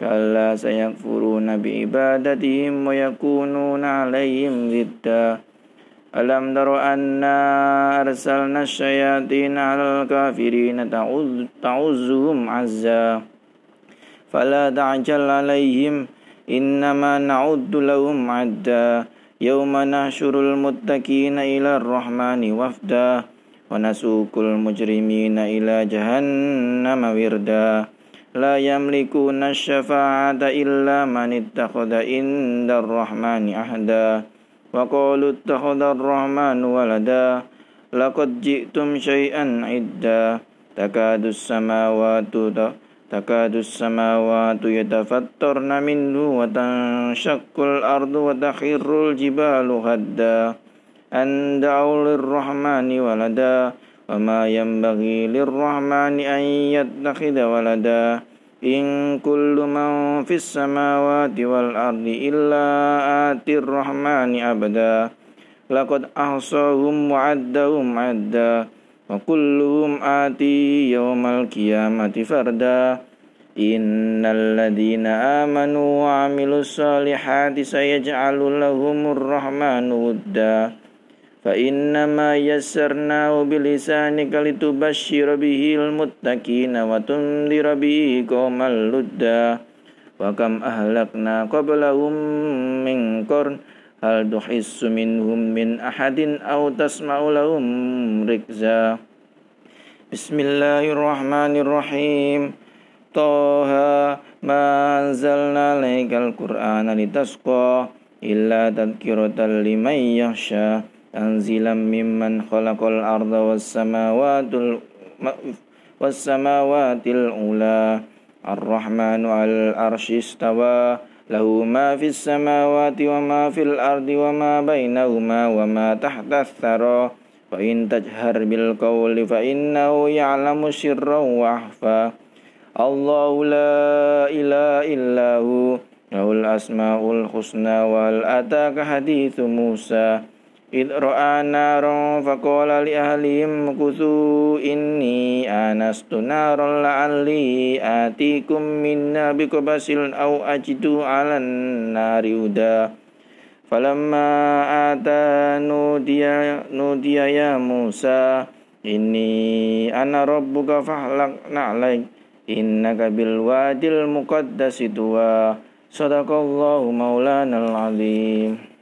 كلا سيكفرون بعبادتهم ويكونون عليهم ضدا. ألم تر أنا أرسلنا الشياطين على الكافرين تعزهم عزا. فلا تعجل عليهم إنما نعد لهم عدا. يوم نحشر المتقين إلى الرحمن وفدا. ونسوق المجرمين إلى جهنم وردا. لا يملكون الشفاعة إلا من اتخذ عند الرحمن عهدا وقالوا اتخذ الرحمن ولدا. لقد جئتم شيئا عدا. تكاد السماوات تكاد السماوات يتفطرن منه وتنشق الأرض وتخر الجبال هدا. أن دعوا للرحمن ولدا. وما ينبغي للرحمن أن يتخذ ولدا إن كل من في السماوات والأرض إلا آتي الرحمن أبدا لقد أحصاهم وعدهم عدا وكلهم آتي يوم القيامة فردا إن الذين آمنوا وعملوا الصالحات سيجعل لهم الرحمن ودا فإنما يسرناه بلسانك لتبشر به المتقين وتنذر به قوما لدا وكم أهلكنا قبلهم من قرن هل تحس منهم من أحد أو تسمع لهم ركزا بسم الله الرحمن الرحيم طه ما أنزلنا عليك القرآن لتسقى إلا تذكرة لمن يخشى تنزيلا ممن خلق الأرض والسماوات والسماوات الأولى. الرحمن على العرش استوى. له ما في السماوات وما في الأرض وما بينهما وما تحت الثرى. وإن تجهر بالقول فإنه يعلم سرا وأخفى الله لا إله إلا هو. له الأسماء الحسنى وهل أتاك حديث موسى؟ إذ رأى نارا فقال لأهلهم كثوا إني آنست نارا لعلي آتيكم منا بقبس أو أجد على النار هدى فلما آتى نودي, نودي يا موسى إني أنا ربك فاحلق نعليك إنك بالوادي المقدس طوى صدق الله مولانا العظيم